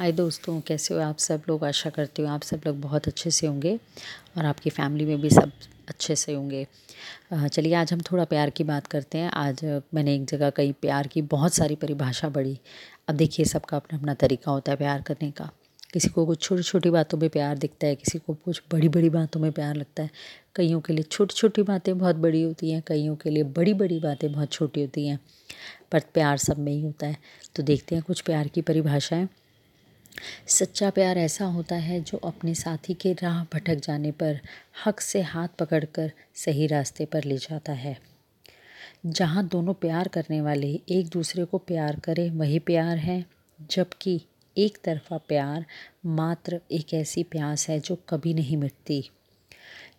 हाय दोस्तों, कैसे हो आप सब लोग? आशा करती हूँ आप सब लोग बहुत अच्छे से होंगे और आपकी फैमिली में भी सब अच्छे से होंगे। चलिए, आज हम थोड़ा प्यार की बात करते हैं। आज मैंने एक जगह कई प्यार की बहुत सारी परिभाषा पढ़ी। अब देखिए, सबका अपना अपना तरीका होता है प्यार करने का। किसी को कुछ छोटी छोटी बातों में प्यार दिखता है, किसी को कुछ बड़ी बड़ी बातों में प्यार लगता है। कईयों के लिए छोटी छोटी बातें बहुत बड़ी होती हैं, कईयों के लिए बड़ी बड़ी बातें बहुत छोटी होती हैं, पर प्यार सब में ही होता है। तो देखते हैं कुछ प्यार की परिभाषाएँ। सच्चा प्यार ऐसा होता है जो अपने साथी के राह भटक जाने पर हक से हाथ पकड़कर सही रास्ते पर ले जाता है। जहाँ दोनों प्यार करने वाले एक दूसरे को प्यार करें, वही प्यार है, जबकि एक तरफा प्यार मात्र एक ऐसी प्यास है जो कभी नहीं मिटती।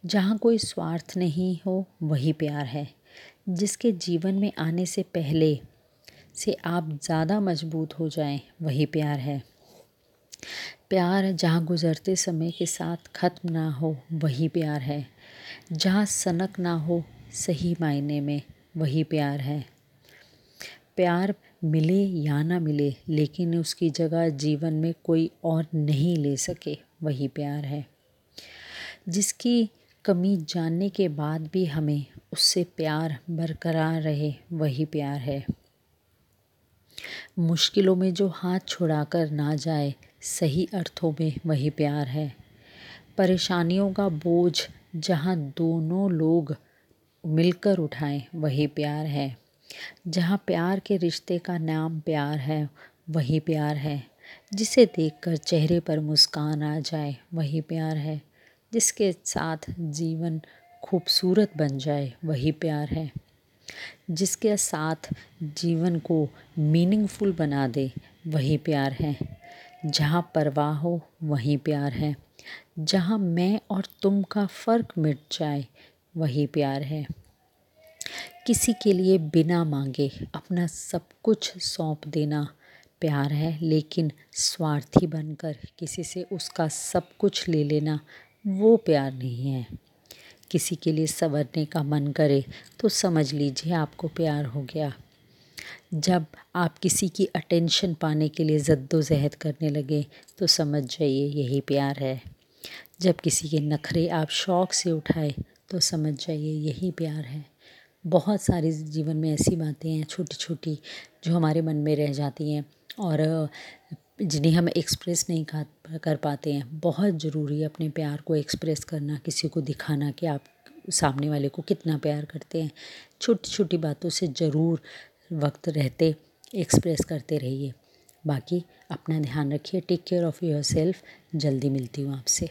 जहाँ कोई स्वार्थ नहीं हो, वही प्यार है, जिसके जीवन में आने से पहले से आप ज़्यादा मज़बूत हो जाएँ, वही प्यार है। प्यार जहाँ गुज़रते समय के साथ ख़त्म ना हो, वही प्यार है। जहाँ सनक ना हो, सही मायने में वही प्यार है। प्यार मिले या ना मिले, लेकिन उसकी जगह जीवन में कोई और नहीं ले सके, वही प्यार है। जिसकी कमी जानने के बाद भी हमें, उससे प्यार बरकरार रहे, वही प्यार है। मुश्किलों में जो हाथ छुड़ाकर ना जाए सही अर्थों में वही प्यार है। परेशानियों का बोझ जहाँ दोनों लोग मिलकर उठाएँ, वही प्यार है। जहाँ प्यार के रिश्ते का नाम प्यार है, वही प्यार है। जिसे देखकर चेहरे पर मुस्कान आ जाए, वही प्यार है। जिसके साथ जीवन खूबसूरत बन जाए, वही प्यार है। जिसके साथ जीवन को मीनिंगफुल बना दे, वही प्यार है। जहाँ परवाह हो, वहीं प्यार है। जहाँ मैं और तुम का फ़र्क मिट जाए, वही प्यार है। किसी के लिए बिना मांगे अपना सब कुछ सौंप देना प्यार है, लेकिन स्वार्थी बनकर किसी से उसका सब कुछ ले लेना, वो प्यार नहीं है। किसी के लिए संवरने का मन करे तो समझ लीजिए आपको प्यार हो गया। जब आप किसी की अटेंशन पाने के लिए ज़द्दोज़हद करने लगे तो समझ जाइए यही प्यार है। जब किसी के नखरे आप शौक़ से उठाए तो समझ जाइए यही प्यार है। बहुत सारी जीवन में ऐसी बातें हैं छोटी छोटी जो हमारे मन में रह जाती हैं और, जिन्हें हम एक्सप्रेस नहीं कर पाते हैं। बहुत ज़रूरी है अपने प्यार को एक्सप्रेस करना, किसी को दिखाना कि आप सामने वाले को कितना प्यार करते हैं। छोटी छोटी बातों से ज़रूर वक्त रहते एक्सप्रेस करते रहिए। बाकी अपना ध्यान रखिए take care of yourself जल्दी मिलती हूँ आपसे।